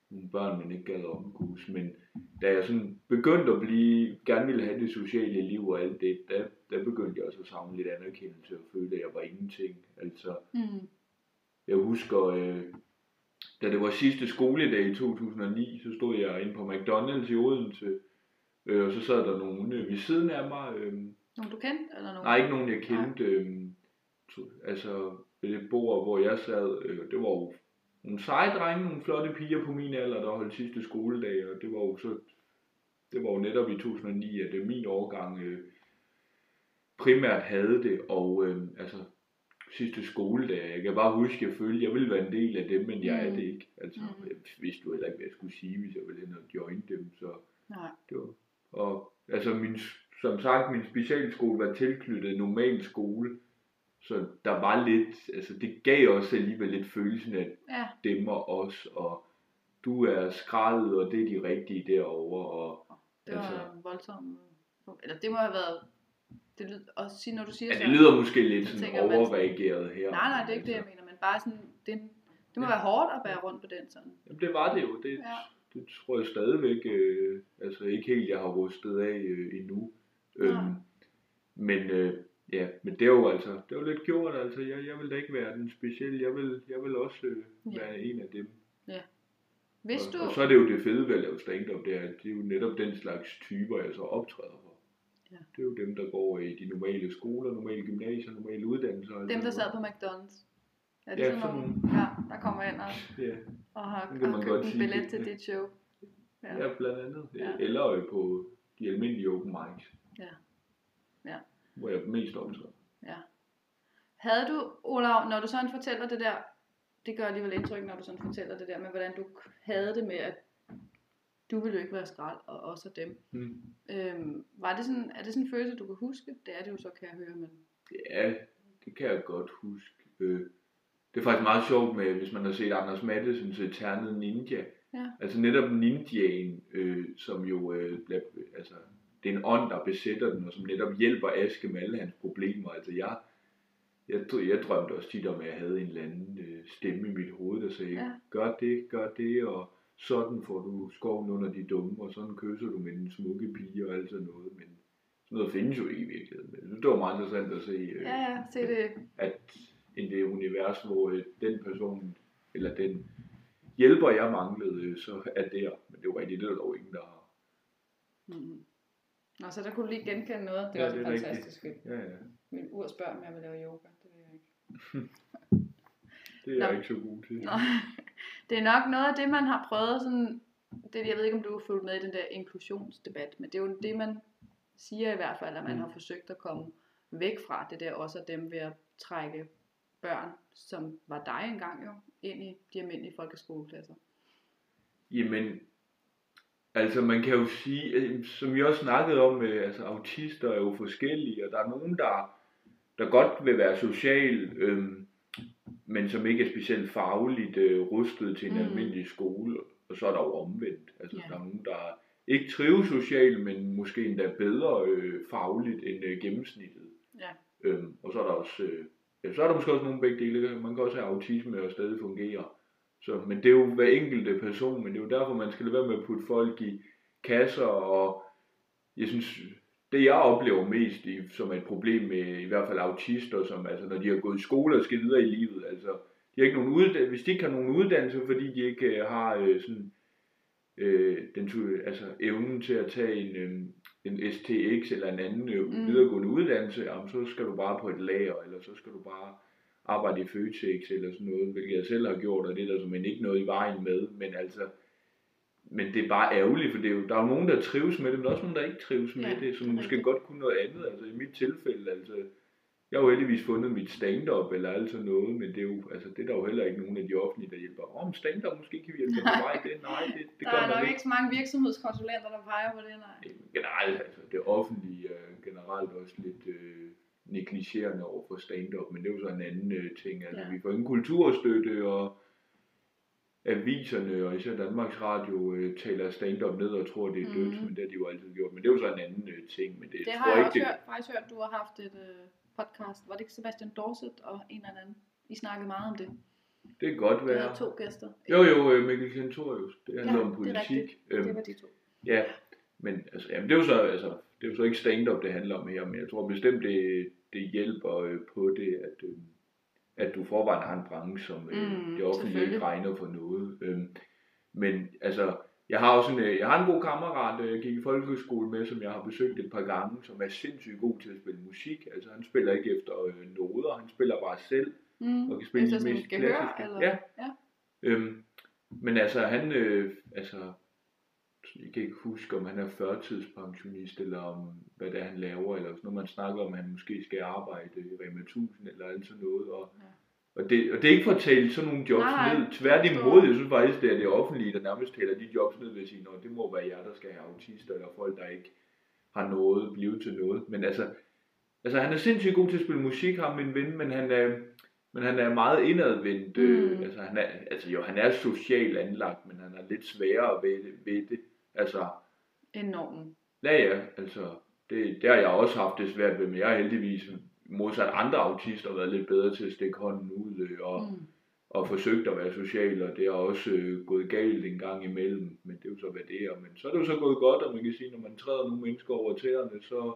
nogle børn, man ikke gad omgås. Men da jeg sådan begyndte at blive, gerne ville have det sociale liv og alt det, der, der begyndte jeg også at savne lidt anerkendelse og føle, at jeg var ingenting. Altså, Mm. jeg husker, øh, da det var sidste skoledag i 2009, så stod jeg inde på McDonald's i Odense, øh, og så sad der nogen øh, ved siden af mig. Øh, Nogen du kendte, eller nogen? nej, ikke nogen jeg kendte. Øh, to- altså ved det bord, hvor jeg sad, øh, det var jo nogle seje drenge, nogle flotte piger på min alder, der holdt sidste skoledag, og det var jo så, det var jo netop i 2009, at det min årgang øh, primært havde det, og øh, altså sidste skoledag, jeg kan bare huske, at jeg følte, at jeg ville være en del af dem, men jeg er Mm. det ikke. Altså, Mm. jeg vidste jo heller ikke, hvad jeg skulle sige, hvis jeg ville hen og join dem, så Nej. det var, og altså min, som sagt, min specialskole var tilknyttet normal skole, så der var lidt, altså det gav også alligevel lidt følelsen af Ja, dem og os, og du er skraldet, og det er de rigtige derovre, og det var Altså- altså... voldsomt. Eller det må have været... Det lyder også sige, når du siger ja, det lyder måske lidt sådan tænker, man- overreageret her. Nej, nej, det er ikke det, jeg mener, men bare sådan, det, det må være hårdt at bære rundt på den sådan. Jamen, det var det jo. Det, Ja. det tror jeg stadigvæk, øh, altså ikke helt, jeg har rustet af øh, endnu. Øhm, men øh, ja, men det er jo altså, det er jo lidt gjort, altså jeg, jeg vil da ikke være den specielle, jeg vil, jeg vil også øh, Ja. være en af dem. Hvis og, du... og så er det jo det fede ved at lave stand-up, det er, det er jo netop den slags typer, jeg så optræder for. Ja. Det er jo dem, der går i de normale skoler, normale gymnasier, normale uddannelser. og Dem, der sad på McDonald's. Er det Ja, sådan nogle, ja, der kommer ind og. Ja, og har, kan har man købt en billet det- til ja. dit show. Ja. ja. ja blandt andet. Ja. Eller øh, på de almindelige open mics. Ja. Ja. Hvor jeg mest optræder. ja. Havde du, Olav, når du sådan fortæller det der, det gør alligevel indtryk, når du sådan fortæller det der med, hvordan du havde det med, at du ville jo ikke være skrald, og også dem. Hmm. Øhm, var det sådan, er det sådan en følelse, du kan huske? Det er det jo så, kan jeg høre, men... Ja, det kan jeg godt huske. Øh, det er faktisk meget sjovt med, hvis man har set Anders Mattesens Eternet Ninja. Ja. Altså netop ninjaen, øh, som jo, øh, bliver, altså, det er en ånd, der besætter den, og som netop hjælper Aske med alle hans problemer. Altså jeg, jeg, jeg drømte også tit om, at jeg havde en eller anden øh, stemme i mit hoved, der sagde, ja. gør det, gør det, og sådan får du skoven under de dumme, og sådan kysser du med den smukke pige og alt sådan noget. Men sådan noget findes jo ikke i virkeligheden. Men det var meget interessant at se, øh, Ja, ja, se det. at i det univers, hvor øh, den person, eller den hjælper, jeg manglede, øh, så er der. Men det jo rigtigt, det der dog ingen, der har. Mm-hmm. Nå, så der kunne du lige genkende noget. Det er Ja, også det fantastisk. Ja, ja. Min ur spørger, om jeg vil lave yoga. Det vil jeg ikke. [LAUGHS] Det er jeg Nå. ikke så god til. Nå. [LAUGHS] Det er nok noget af det, man har prøvet sådan... Det, jeg ved ikke, om du har fulgt med i den der inklusionsdebat, men det er jo det, man siger i hvert fald, at man Mm. har forsøgt at komme væk fra det der også af dem ved at trække børn, som var dig engang jo, ind i de almindelige folkeskoleklasser. Jamen, altså man kan jo sige, som vi også snakkede om, øh, altså autister er jo forskellige, og der er nogen, der, der godt vil være social, øh, men som ikke er specielt fagligt øh, rustet til en Mm. almindelig skole, og så er der jo omvendt. Altså Ja. der er nogen, der ikke trives socialt, men måske endda bedre øh, fagligt end øh, gennemsnittet. Ja. Øhm, og så er der også, øh, ja, så er der måske også nogle begge dele. Man kan også have autisme og stadig fungere. Så, men det er jo hver enkelte person, men det er jo derfor, man skal lade være med at putte folk i kasser, og jeg synes, det jeg oplever mest i, som et problem med i hvert fald autister, som altså når de har gået i skole og skal videre i livet, altså de har ikke nogen uddannelse, hvis de ikke har nogen uddannelse, fordi de ikke øh, har øh, sådan øh, den altså evnen til at tage en, øh, en STX eller en anden øh, Mm. videregående uddannelse, jamen, så skal du bare på et lager, eller så skal du bare arbejde i Føtex eller sådan noget, hvilket jeg selv har gjort, og det er der simpelthen ikke noget i vejen med, men altså, men det er bare ærgerligt, for det er jo, der er jo nogen, der trives med det, men der er også nogen, der ikke trives med Ja, det, som det er måske rigtigt. godt kunne noget andet, altså i mit tilfælde, altså, jeg har jo heldigvis fundet mit stand-up eller alt sådan noget, men det er jo, altså det er der jo heller ikke nogen af de offentlige, der hjælper. Om oh, stand-up måske kan vi hjælpe på vej, det, nej, det, det der gør er man nok ikke. ikke så mange virksomhedskonsulenter, der peger på det, nej. Generelt, altså det offentlige er generelt også lidt øh, negligerende over for stand-up, men det er jo så en anden øh, ting. Altså, ja. vi får ingen kulturstøtte, og aviserne, og især Danmarks Radio, øh, taler stand-up ned og tror, det er dødt, Mhm. men det har de jo altid gjort. Men det er jo så en anden øh, ting, men det, Det tror har jeg ikke, også det, hørt, faktisk hørt, du har haft et øh, podcast. Var det ikke Sebastian Dorset og en eller anden? I snakkede meget om det. det kan godt være. havde to gæster. Jo, jo, øh, Mikkel Kentorius. Det handler Ja, om det er politik. rigtigt. Øhm, Det var de to. Ja, men altså, jamen, det er jo så, altså, det er jo så ikke stand-up, det handler om her, men jeg tror bestemt, det, det hjælper øh, på det, at, øh, at du forvejen har en branche, som øh, Mm, det offentlige ikke regner for noget. Øhm, men altså, jeg har også en, øh, jeg har en god kammerat, øh, jeg gik i folkeskole med, som jeg har besøgt et par gange, som er sindssygt god til at spille musik. Altså, han spiller ikke efter øh, noder, han spiller bare selv Mm. og kan spille de sådan mest klassiske. eller? Ja. ja. Øhm, men altså, han, øh, altså, jeg kan ikke huske, om han er førtidspensionist, eller om, hvad det er, han laver, eller sådan noget, man snakker om, at han måske skal arbejde i Rema 1000, eller alt sådan noget, og, Ja. Og, det, og det er ikke for at tale sådan nogle jobs Nej, ned, tværtimod, jeg synes faktisk, det er det offentlige, der nærmest taler de jobs ned ved at sige, at det må være jer, der skal have autister, eller folk, der ikke har noget, blive til noget, men altså, altså han er sindssygt god til at spille musik, ham min ven, men han er, men han er meget indadvendt. Mm. Mm. Øh, altså, han er, altså jo, han er socialt anlagt, men han er lidt sværere ved det. Ved det. Altså, Enormt. ja ja, altså, det, det har jeg også haft det svært ved, men jeg har heldigvis modsat andre autister været lidt bedre til at stikke hånden ud øh, og, mm. Og forsøgt at være social, og det har også øh, gået galt en gang imellem, men det er jo så, hvad det er. Men så er det jo så gået godt, og man kan sige, når man træder nogle mennesker over tæerne, så,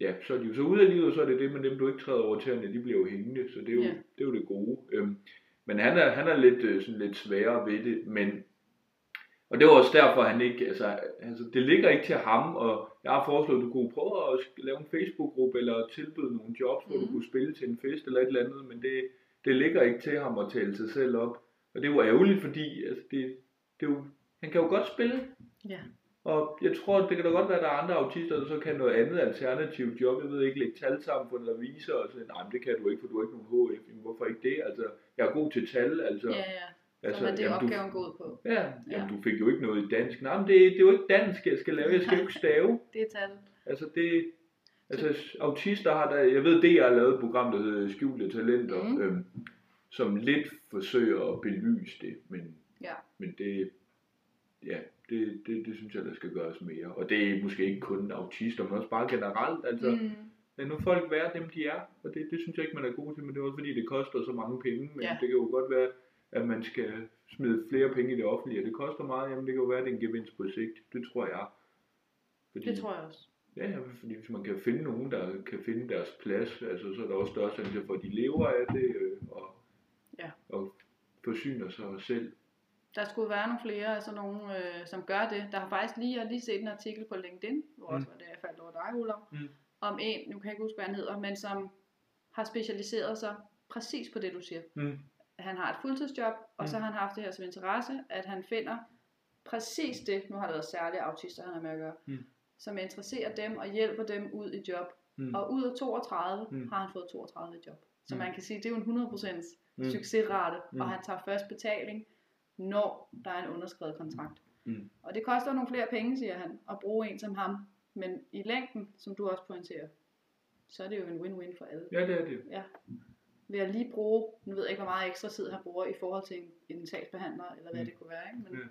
ja, så er de jo så ude af livet, og så er det det, men dem, du ikke træder over tæerne, de bliver jo hængende, så det er jo, Ja. det, er jo det gode. Øhm, men han er, han er lidt, øh, sådan lidt sværere ved det, men og det var også derfor, han ikke, altså, altså, det ligger ikke til ham, og jeg har foreslået, at du kunne prøve at lave en Facebook-gruppe, eller tilbyde nogle jobs, hvor du Mhm. kunne spille til en fest, eller et eller andet, men det, det ligger ikke til ham at tale sig selv op. Og det var ærgerligt, fordi altså, det, det er jo, han kan jo godt spille, Ja. og jeg tror, det kan da godt være, at der er andre autister, der så kan noget andet alternativt job. Jeg ved ikke, lægge talsamfund eller viser, og så, nej, men det kan du ikke, for du har ikke nogen HF. Jamen, hvorfor ikke det? Altså, jeg er god til tal, altså. Ja, ja. Altså Så er det jamen, du, opgaven går ud på. Ja, jamen, Ja. du fik jo ikke noget i dansk. Nej, men det, det er jo ikke dansk, jeg skal lave. Jeg skal jo ikke stave. [LAUGHS] Det er tal. Altså, det... Altså, autister har der... Jeg ved, det jeg har lavet et program, der hedder Skjulte Talenter, Mhm. øhm, som lidt forsøger at belyse det, men, Ja. men det... Ja, det, det, det synes jeg, der skal gøres mere. Og det er måske ikke kun autister, men også bare generelt. Altså, Mm. lad nu folk være dem, de er. Og det, det synes jeg ikke, man er god til, men det er også fordi, det koster så mange penge. Men Ja. det kan jo godt være, at man skal smide flere penge i det offentlige, og det koster meget. Jamen, det kan jo være, at det er en gevinst på sigt. Det tror jeg. Fordi, Det tror jeg også. Ja, fordi hvis man kan finde nogen, der kan finde deres plads, altså, så er der også større chance for, at de lever af det, øh, og, Ja. og forsyner sig selv. Der skulle være nogle flere, altså nogen, øh, som gør det. Der har faktisk lige, jeg har lige set en artikel på LinkedIn, hvor Mm. også var det, jeg faldt over dig, Ulla, Mm. om en, nu kan jeg ikke huske, hvad han hedder, men som har specialiseret sig præcis på det, du siger. Mm. Han har et fuldtidsjob, og så Mm. har han haft det her som interesse, at han finder præcis det, nu har der været særlige autister, han har med at gøre, Mm. som interesserer dem og hjælper dem ud i job. Mm. Og ud af 32 Mm. har han fået 32 i job. Så Mm. man kan sige, det er jo en 100% Mm. succesrate, Mm. og han tager først betaling, når der er en underskrevet kontrakt. Mm. Og det koster nogle flere penge, siger han, at bruge en som ham. Men i længden, som du også pointerer, så er det jo en win-win for alle. Ja, det er det. Ja. Ved at lige bruge, nu ved jeg ikke, hvor meget ekstra tid han bruger i forhold til en, en sagsbehandler, eller hvad Mm. det kunne være. Ikke? Men, Ja.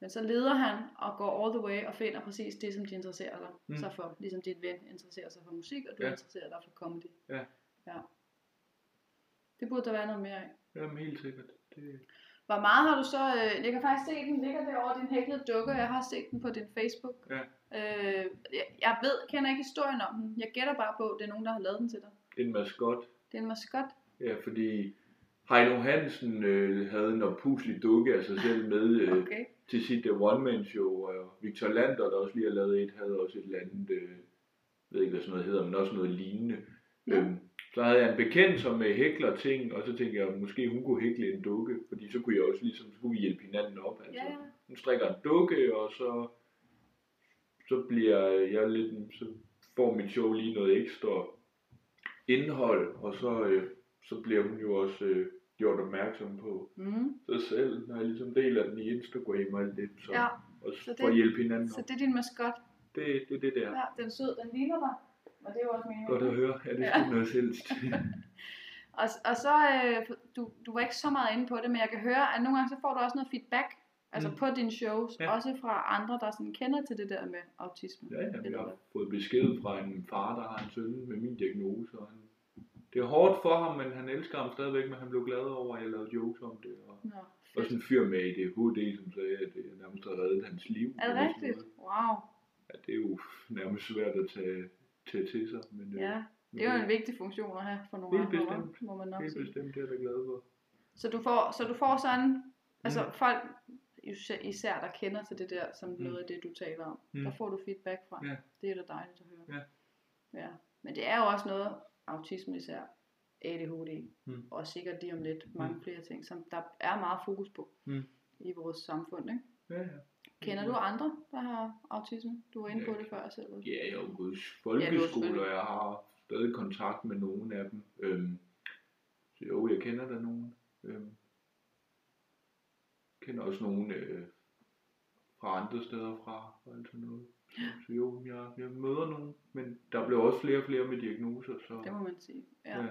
men så leder han og går all the way og finder præcis det, som de interesserer sig Mm. så for. Ligesom dit ven interesserer sig for musik, og du Ja. interesserer dig for comedy. Ja. ja. Det burde der være noget mere af. Jamen, helt sikkert. Det, Hvor meget har du så... Øh, jeg kan faktisk se, den ligger derovre, din hæklede dukke. Jeg har set den på din Facebook. Ja. Øh, jeg, jeg ved, kender ikke historien om den. Jeg gætter bare på, at det er nogen, der har lavet den til dig. det er en maskot. Det er en maskot. Ja, fordi Heino Hansen øh, havde en oppuslig dukke af sig selv med øh, Okay. til sit uh, one-man-show, og Victor Lander, der også lige har lavet et, havde også et eller andet, øh, ved ikke, hvad sådan noget hedder, men også noget lignende. Ja. Øhm, så havde jeg en bekendt, som øh, hækler ting, og så tænkte jeg, måske hun kunne hækle en dukke, fordi så kunne jeg også ligesom, så kunne vi hjælpe hinanden op. Altså, ja. Hun strikker en dukke, og så, så bliver jeg lidt, så får mit show lige noget ekstra indhold, og så, øh, så bliver hun jo også øh, gjort opmærksom på Mm. sig selv, når jeg ligesom deler den i Instagram og alt det, så, Ja, og så for at det- hjælpe hinanden så det er din maskot. Det, det er det der. Ja, den sød, den ligner dig. Og det er jo også meningen. Godt at høre. Ja, det Ja. skulle noget helst. [LAUGHS] Og, og så, øh, du, du var ikke så meget inde på det, men jeg kan høre, at nogle gange så får du også noget feedback, altså Mm. på dine shows, Ja. også fra andre, der sådan kender til det der med autisme. ja, ja, hvad? har fået besked fra en far, der har en søn med min diagnose, og han det er hårdt for ham, men han elsker ham stadigvæk, men han blev glad over, at jeg lavede jokes om det. Og, Nå, og sådan en fyr med i det HD, som sagde, at det nærmest har reddet hans liv. Er det rigtigt? Wow. Ja, det er jo nærmest svært at tage, tage til sig. Men, øh, Ja, det er jo en vigtig funktion at have for nogle Helt andre, bestemt. må man nok Helt sige. bestemt, det er jeg da glad for. Så du får, så du får sådan, altså Mm. folk, især- der kender til det der, som Mm. noget af det, du taler om, Mm. der får du feedback fra. Ja. Det er da dejligt at høre. Ja. ja. Men det er jo også noget, autisme især, ADHD, Mm. og sikkert lige om lidt mange flere ting, som der er meget fokus på Mm. i vores samfund. Ikke? Ja, ja. Kender du andre, der har autisme? Du var inde på Ja. det før selv. Ja, jeg jo gået i Ja, du er folkeskole, selvfølgelig- og jeg har stadig kontakt med nogle af dem. Øhm, så jo, jeg kender der nogen. Øhm, kender også nogen øh, fra andre steder fra, og alt sådan noget. Så, jo, jeg, jeg møder nogen, men der bliver også flere og flere med diagnoser, så... Det må man sige. Ja. Ja.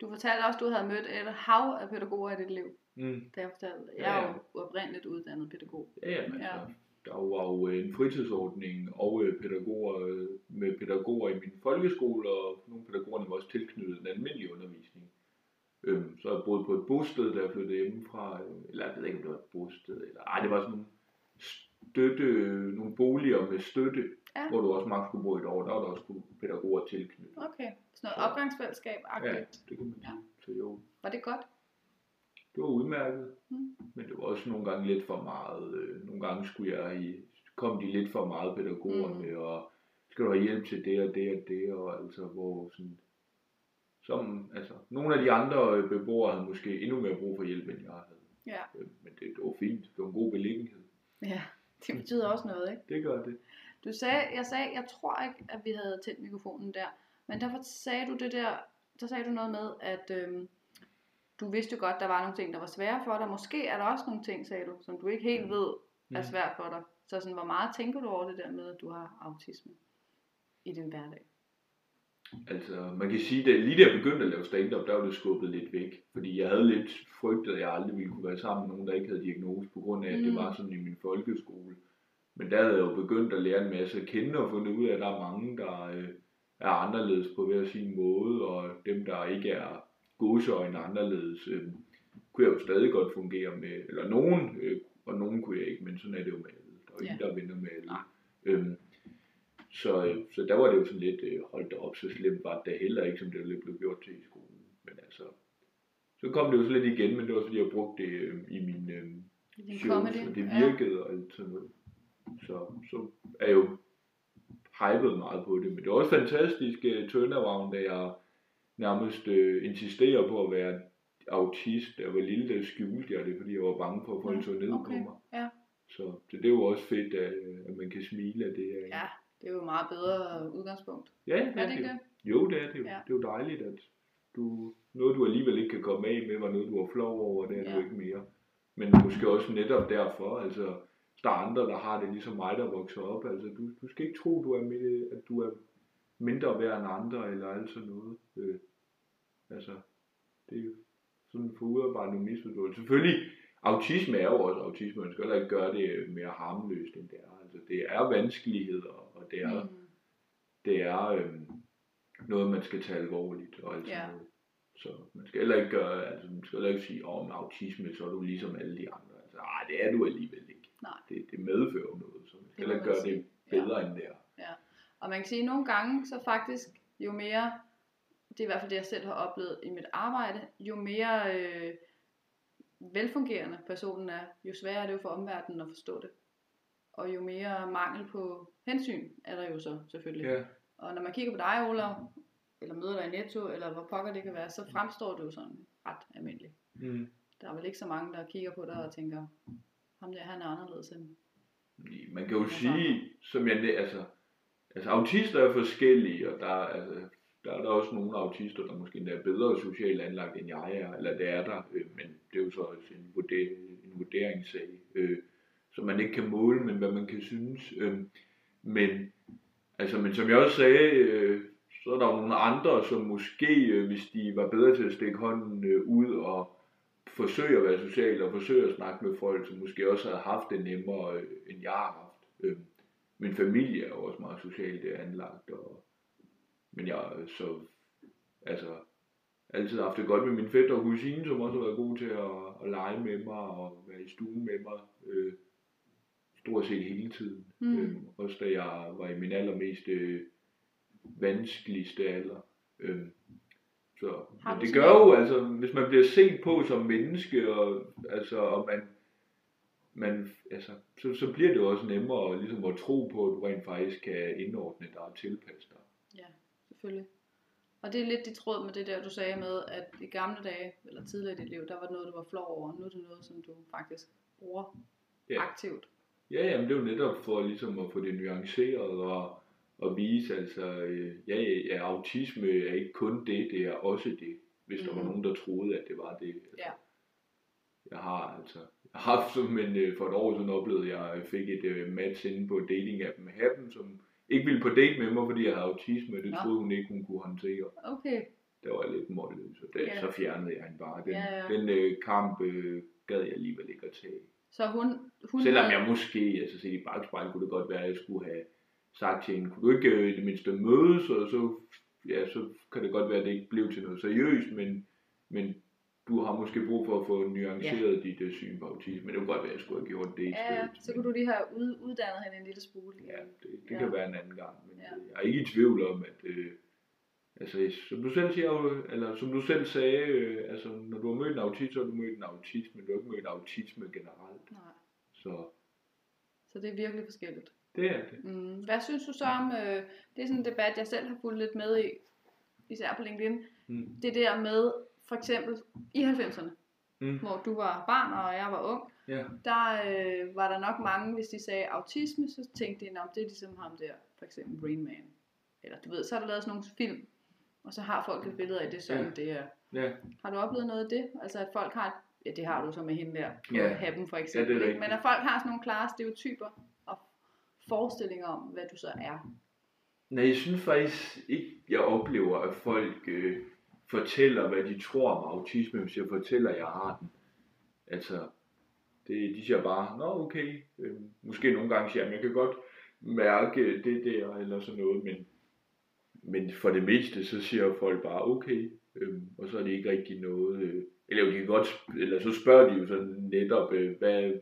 Du fortalte også, at du havde mødt et hav af pædagoger i dit liv. Mm, Da jeg fortalte, jeg Ja, er ja. jo oprindeligt uddannet pædagog. ja, jamen, Ja. altså, der var jo øh, en fritidsordning og øh, pædagoger øh, med pædagoger i min folkeskole, og nogle pædagogerne var også tilknyttet den almindelige undervisning. Øhm, så jeg boede på et bosted, da jeg flyttede hjemmefra, øh, eller jeg ved ikke, om det var et bosted, eller ej, det var sådan nogle støtte, nogle boliger med støtte, Ja. hvor du også maks skulle bo et år, der var der også pædagoger tilknyttet. Okay, sådan noget Så- opgangsfællesskab Ja, det kan man sige. Så jo, Var det godt? det var udmærket, Mm. men det var også nogle gange lidt for meget. øh, Nogle gange skulle jeg i, kom de lidt for meget pædagogerne, mm. og skal du have hjælp til det og det og det, og altså hvor sådan, som, altså, nogle af de andre øh, beboere havde måske endnu mere brug for hjælp, end jeg havde. Ja. Øh, Men det, det var fint, det var en god beliggenhed. Ja, det betyder også noget, ikke? Det gør det. Du sagde, jeg sagde, jeg tror ikke, at vi havde tændt mikrofonen der, men derfor sagde du det der, så sagde du noget med, at øhm, du vidste jo godt, der var nogle ting, der var svære for dig. Måske er der også nogle ting, sagde du, som du ikke helt ved er Mm. svært for dig. Så sådan, hvor meget tænker du over det der med, at du har autisme i din hverdag? Altså, man kan sige, at lige da jeg begyndte at lave stand-up, der var det skubbet lidt væk. Fordi jeg havde lidt frygtet, at jeg aldrig ville kunne være sammen med nogen, der ikke havde diagnose, på grund af, at det Mm. var sådan i min folkeskole. Men der havde jeg jo begyndt at lære en masse at kende og fundet ud af, at der er mange, der øh, er anderledes på hver sin måde, og dem, der ikke er godseøjne anderledes, øh, kunne jeg jo stadig godt fungere med. Eller nogen, øh, og nogen kunne jeg ikke, men sådan er det jo med alle. Der er jo ingen, der vinder med alle. Nej. Øhm, så, øh, så der var det jo sådan lidt, øh, holdt op, så slemt var det heller ikke, som det blev gjort til i skolen. Men altså, så kom det jo så lidt igen, men det var fordi, jeg brugte det øh, i min øh, comedy? og det Ja. virkede og alt sådan noget. Så, så er jeg jo hypet meget på det, men det var også fantastisk uh, turnaround, da jeg nærmest uh, insisterer på at være autist. Da jeg var lille, der skjulte jeg det, fordi jeg var bange for, at folk så ned på mig. ja. Så, så det er jo også fedt, at, at man kan smile af det. Af. Ja, det er jo et meget bedre udgangspunkt. ja Er det ikke jo. det? Jo, det er det. Ja. Det er jo dejligt, at du, noget du alligevel ikke kan komme af med, var noget du var flov over, det er Ja. du ikke mere. Men måske også netop derfor, altså, der er andre, der har det ligesom mig, der vokser op, altså, du, du skal ikke tro, du er med, at du er mindre værd end andre, eller alt sådan noget. Øh, altså, det er jo sådan for udarbejdet nogle misforståelser. Selvfølgelig, autisme er jo også autisme, man skal heller ikke gøre det mere harmløst, end det er. Altså, det er vanskeligheder, og det er, Mm. det er øhm, noget, man skal tage alvorligt og alt Ja. noget. Så man skal heller ikke gøre, altså man skal heller ikke sige, åh, med autisme, så er du ligesom alle de andre. Altså, nej, det er du alligevel ikke. Nej. Det, det medfører noget, så man skal Det heller ikke gøre sige. det bedre end det er. Og man kan sige, at nogle gange, så faktisk, jo mere, det er i hvert fald det, jeg selv har oplevet i mit arbejde, jo mere øh, velfungerende personen er, jo sværere er det jo for omverdenen at forstå det. Og jo mere mangel på hensyn er der jo så selvfølgelig. Ja, Og når man kigger på dig, Ola, eller møder dig i Netto, eller hvor pokker det kan være, så fremstår du jo sådan ret almindelig. mm. Der er vel ikke så mange, der kigger på dig og tænker, ham der, han er anderledes end... Man kan jo sige, som jeg, altså, altså autister er forskellige, og der, er, altså, der er der også nogle autister, der måske endda er bedre socialt anlagt, end jeg er, eller det er der, øh, men det er jo så også en, vurder, en vurderingssag, øh, som man ikke kan måle, men hvad man kan synes. Øh, men, altså, men som jeg også sagde, øh, så er der jo nogle andre, som måske, øh, hvis de var bedre til at stikke hånden øh, ud og forsøge at være social og forsøge at snakke med folk, som måske også havde haft det nemmere, øh, end jeg har haft. Øh, min familie er jo også meget socialt anlagt, og, men jeg øh, så, altså, altid haft det godt med min fætter og kusine, som også har været gode til at, at lege med mig og være i stuen med mig. Øh, stort set hele tiden. Mm. Øh, også da jeg var i min allermest øh, vanskeligste alder. Øh, så men det gør jo, altså, hvis man bliver set på som menneske, og, altså, og man, man altså, så, så bliver det jo også nemmere ligesom at tro på, at du rent faktisk kan indordne dig og tilpasse dig. Ja, selvfølgelig. Og det er lidt i tråd med det der, du sagde med, at i gamle dage, eller tidligere i dit liv, der var det noget, du var flov over. Nu er det noget, som du faktisk bruger Ja. aktivt. Ja, jamen det er jo netop for ligesom at få det nuanceret og, og vise, altså, øh, ja, ja, autisme er ikke kun det, det er også det. Hvis der var Mhm. nogen, der troede, at det var det. Altså, Ja. Jeg har altså, jeg har haft som en, øh, for et år siden oplevet, at jeg fik et uh, match inde på dating-appen Happen, som ikke ville på date med mig, fordi jeg havde autisme, og det Nå. troede hun ikke, hun kunne håndtere. Okay. Der var jeg lidt målløs, det, Ja. så fjernede jeg hende bare. Den, Ja, ja. den øh, kamp øh, gad jeg alligevel ikke at tage. Så hun... hun Selvom havde- jeg måske, altså set i bagspejlet, kunne det godt være, at jeg skulle have sagt til hende, kunne du ikke øh, i det mindste mødes, og så, ja, så kan det godt være, at det ikke blev til noget seriøst, men, men du har måske brug for at få nuanceret ja. dit uh, syn på autisme, men det kunne godt være, at jeg skulle have gjort det i Ja, stedet. så kunne du lige have ud, uddannet hende en lille smule. Ja, det, det Ja. kan være en anden gang, men ja. jeg er ikke i tvivl om, at øh, altså, som du selv siger, eller som du selv sagde, øh, altså, når du har mødt en autist, så har du mødt en autist, men du har ikke mødt autisme generelt. Nej. Så Så det er virkelig forskelligt. det er det. Mm. Hvad synes du så om, øh, det er sådan en debat, jeg selv har fulgt lidt med i, især på LinkedIn, Mm. det der med, for eksempel i 90'erne, Mm. hvor du var barn, og jeg var ung, Ja. der øh, var der nok mange, hvis de sagde autisme, så tænkte de, om det er ligesom ham der, for eksempel Rain Man. Eller du ved, så er der lavet sådan nogle film, og så har folk et billede af det, sådan Ja. det er. Ja. Har du oplevet noget af det? Altså at folk har, ja det har du så med hende der, på Ja. Happen for Ja, eksempel, det er rigtigt. men at folk har sådan nogle klare stereotyper og forestillinger om, hvad du så er. Nej, jeg synes faktisk ikke, jeg oplever, at folk øh, fortæller, hvad de tror om autisme, hvis jeg fortæller, at jeg har den. Altså, det, de siger bare, nå okay, øh, måske nogle gange siger jeg, jeg kan godt mærke det der, eller sådan noget, men, men for det meste, så siger folk bare, okay, øh, og så er det ikke rigtig noget, øh, eller jo, de kan godt, eller så spørger de jo sådan netop, øh, hvad,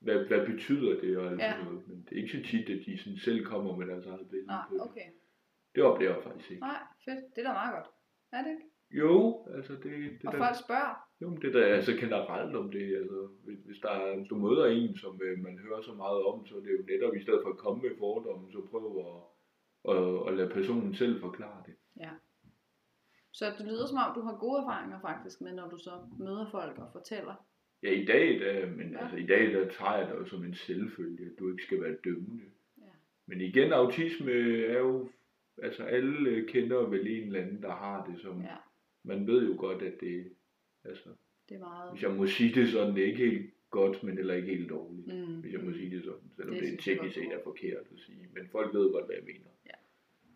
hvad, hvad betyder det, og alt Ja. sådan noget, men det er ikke så tit, at de sådan selv kommer med deres eget billede Nej, det. okay. Det oplever jeg faktisk ikke. Nej, fedt. Det er da meget godt. Er det ikke? Jo, altså det, det Og der, folk spørger. jo, men det der altså generelt om det, altså hvis, hvis, der er, hvis du møder en, som øh, man hører så meget om, så er det jo netop i stedet for at komme med fordomme, så prøv at, at, at lade personen selv forklare det. Ja. Så det lyder som om, du har gode erfaringer faktisk med, når du så møder folk og fortæller. Ja, i dag, der, men Ja. ja. altså, i dag der tager jeg det jo som en selvfølge, at du ikke skal være dømmende. Ja. Men igen, autisme er jo, altså alle kender vel en eller anden, der har det, som Ja, man ved jo godt, at det, altså, det er meget... hvis jeg må sige det sådan, det er ikke helt godt, men heller ikke helt dårligt. Mm. hvis jeg må sige det sådan, selvom Det det, teknisk set er forkert at sige. Men folk ved godt, hvad jeg mener.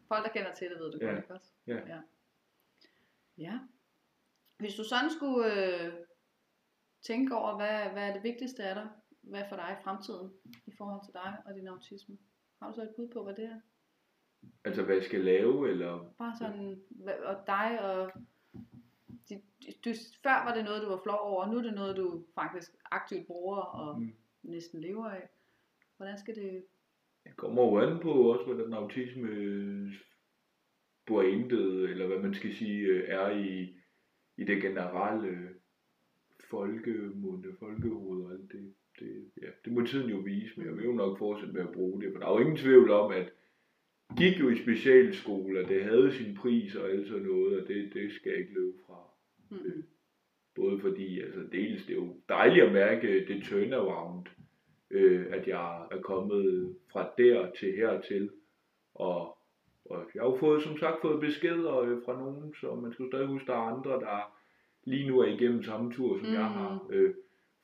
Folk, der kender til det, ved det Ja. godt? Ja. ja. Ja. Hvis du sådan skulle øh, tænke over, hvad, hvad er det vigtigste af dig, hvad for dig i fremtiden, i forhold til dig og din autisme, har du så et bud på, hvad det er? Altså, hvad jeg skal lave, eller... Bare sådan, hvad, og dig og... De, du, før var det noget, du var flov over, og nu er det noget, du faktisk aktivt bruger og Mm. næsten lever af. Hvordan skal det... Jeg kommer jo an på også, hvordan autisme branded, eller hvad man skal sige, øh, er i, i det generelle folkemunde, folkehoved og alt det. Det, ja, det må tiden jo vise, men jeg vil jo nok fortsætte med at bruge det, for der er jo ingen tvivl om, at gik jo i specialskole, og det havde sin pris og alt sådan noget, og det, det skal jeg ikke løbe fra. Mm. Både fordi, altså dels, det er jo dejligt at mærke det turnaround, øh, at jeg er kommet fra der til hertil. Og, og jeg har jo fået, som sagt, fået beskeder øh, fra nogen, så man skal stadig huske, der er andre, der lige nu er igennem samme tur, som mm. jeg Mm. har. Øh,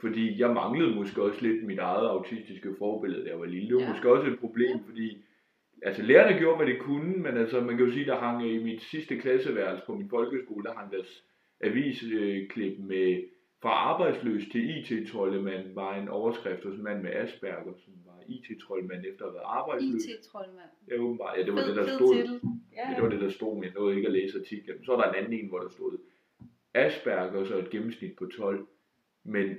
fordi jeg manglede måske også lidt mit eget autistiske forbillede, da jeg var lille. Det var ja. måske også et problem, fordi altså lærerne gjorde, hvad de kunne, men altså man kan jo sige, der hang i mit sidste klasseværelse på min folkeskole, der hang deres avisklip med fra arbejdsløs til IT-troldemand var en overskrift hos en mand med Asperger, som var IT-troldmand efter at have været arbejdsløs. IT-troldmand. Ja, åbenbart. Ja, det var Fed, det, der stod. Ja, Ja, det var det, der stod, men jeg nåede ikke at læse artiklen. Så var der en anden en, hvor der stod, Asperger og et gennemsnit på 12. Men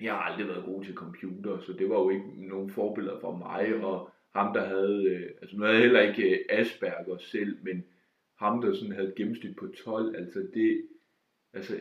jeg har aldrig været god til computer, så det var jo ikke nogen forbilleder for mig, og ham der havde, øh, altså nu havde jeg heller ikke øh, Asperger selv, men ham der sådan havde et gennemsnit på 12, altså det, altså,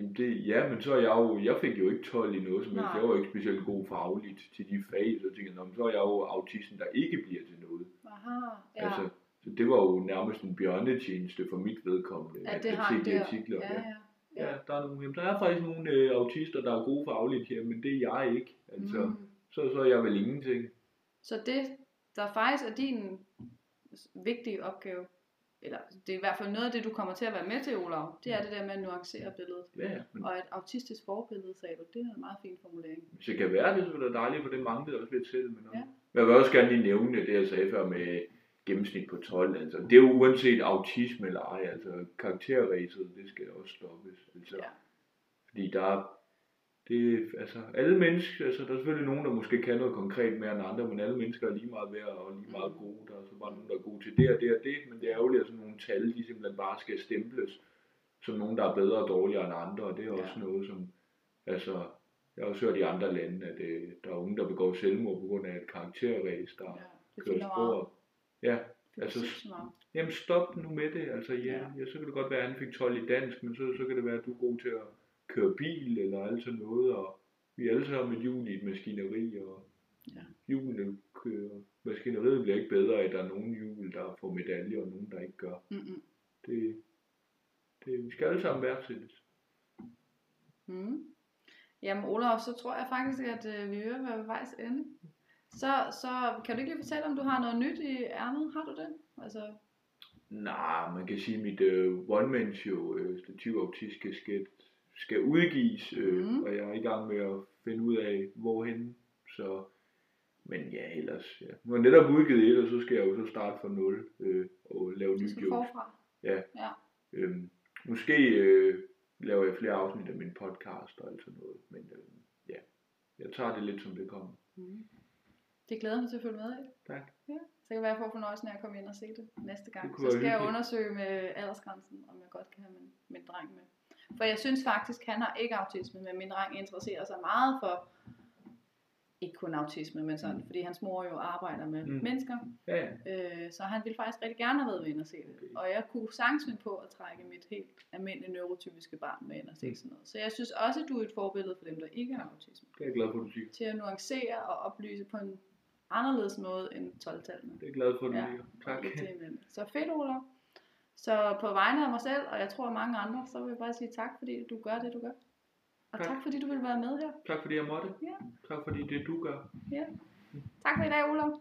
jamen det, ja, men så er jeg jo, jeg fik jo ikke 12 i noget som helst, jeg var ikke specielt god fagligt til de fag, så tænkte jeg, "Nå, men så er jeg jo autisten, der ikke bliver til noget. Aha, ja. Altså, så det var jo nærmest en bjørnetjeneste for mit vedkommende, ja, det at har se de artikler. Ja, ja. Ja, der er, nogle, jamen, der er faktisk nogle øh, autister, der er gode fagligt her, men det er jeg ikke. Altså, Mm. så, så er jeg vel ingenting. Så det, der faktisk er din vigtige opgave, eller det er i hvert fald noget af det, du kommer til at være med til, Olav, det er det der med at nuancere billedet. Ja, ja. Men Og et autistisk forbillede, sagde du, det er en meget fin formulering. hvis det kan være det, så er det dejligt, for det manglede også lidt selv. Men, Ja. men jeg vil også gerne lige nævne det, jeg sagde før med gennemsnit på 12. Altså, det er jo uanset autisme eller ej. Altså, karakterræset, det skal også stoppes. Altså, Ja. Fordi der er, det, altså, alle mennesker, altså, der er selvfølgelig nogen, der måske kan noget konkret mere end andre, men alle mennesker er lige meget værd og lige meget gode. Der er så bare nogen, der er gode til det og det og det, men det er ærgerligt, at sådan nogle tal, de simpelthen bare skal stemples som nogen, der er bedre og dårligere end andre, og det er også Ja. noget, som, altså, jeg har også hørt i andre lande, at øh, der er unge, der begår selvmord på grund af et karakterræs, der Ja, kører sporet. Ja, altså. Jamen stop nu med det. Altså ja, Ja. ja. så kan det godt være, at han fik 12 i dansk, men så, så kan det være, at du er god til at køre bil eller alt sådan noget. Og vi er alle sammen et hjul i et maskineri, og Ja. hjulene kører. Maskineriet bliver ikke bedre, at der er nogle hjul, der får medaljer, og nogen, der ikke gør. Mm-mm. Det, det, vi skal alle sammen værdsættes. Mm. Jamen Olav, så tror jeg faktisk, at øh, vi er ved vejs ende. Så, så kan du ikke lige fortælle, om du har noget nyt i ærmet? Har du det? Altså, Nej, man kan sige, at mit øh, one-man-show, øh, Stativ Autist, skal, skal, udgives, øh, Mhm. og jeg er i gang med at finde ud af, hvorhen. Så, men ja, ellers, ja. Nu har jeg netop udgivet et, og så skal jeg jo så starte fra nul øh, og lave nye jokes. forfra. Ja. Ja. Øhm, måske øh, laver jeg flere afsnit af min podcast og alt sådan noget, men øh, ja, jeg tager det lidt som det kommer. Mm. Det glæder mig til at følge med i. Tak. Ja. Så kan det være, at jeg får fornøjelsen af at komme ind og se det næste gang. Det Så skal jeg undersøge med aldersgrænsen, om jeg godt kan have min, min dreng med. For jeg synes faktisk, han har ikke autisme, men min dreng interesserer sig meget for, ikke kun autisme, men sådan, fordi hans mor jo arbejder med Mm. mm. mennesker. Ja. Øh, så han ville faktisk rigtig gerne have været med ind og se det. Okay. Og jeg kunne sagtens finde på at trække mit helt almindelige neurotypiske barn med ind og se Mm. sådan noget. Så jeg synes også, at du er et forbillede for dem, der ikke har autisme. Det er jeg glad for, du siger. Til at nuancere og oplyse på en anderledes måde end 12-tallene. Det er jeg glad for, du Ja. siger. Tak. Så fedt, Olav. Så på vegne af mig selv, og jeg tror mange andre, så vil jeg bare sige tak, fordi du gør det, du gør. Og Tak. tak, fordi du vil være med her. Tak fordi jeg måtte. Ja. Tak fordi det du gør. Tak for i dag, Olav.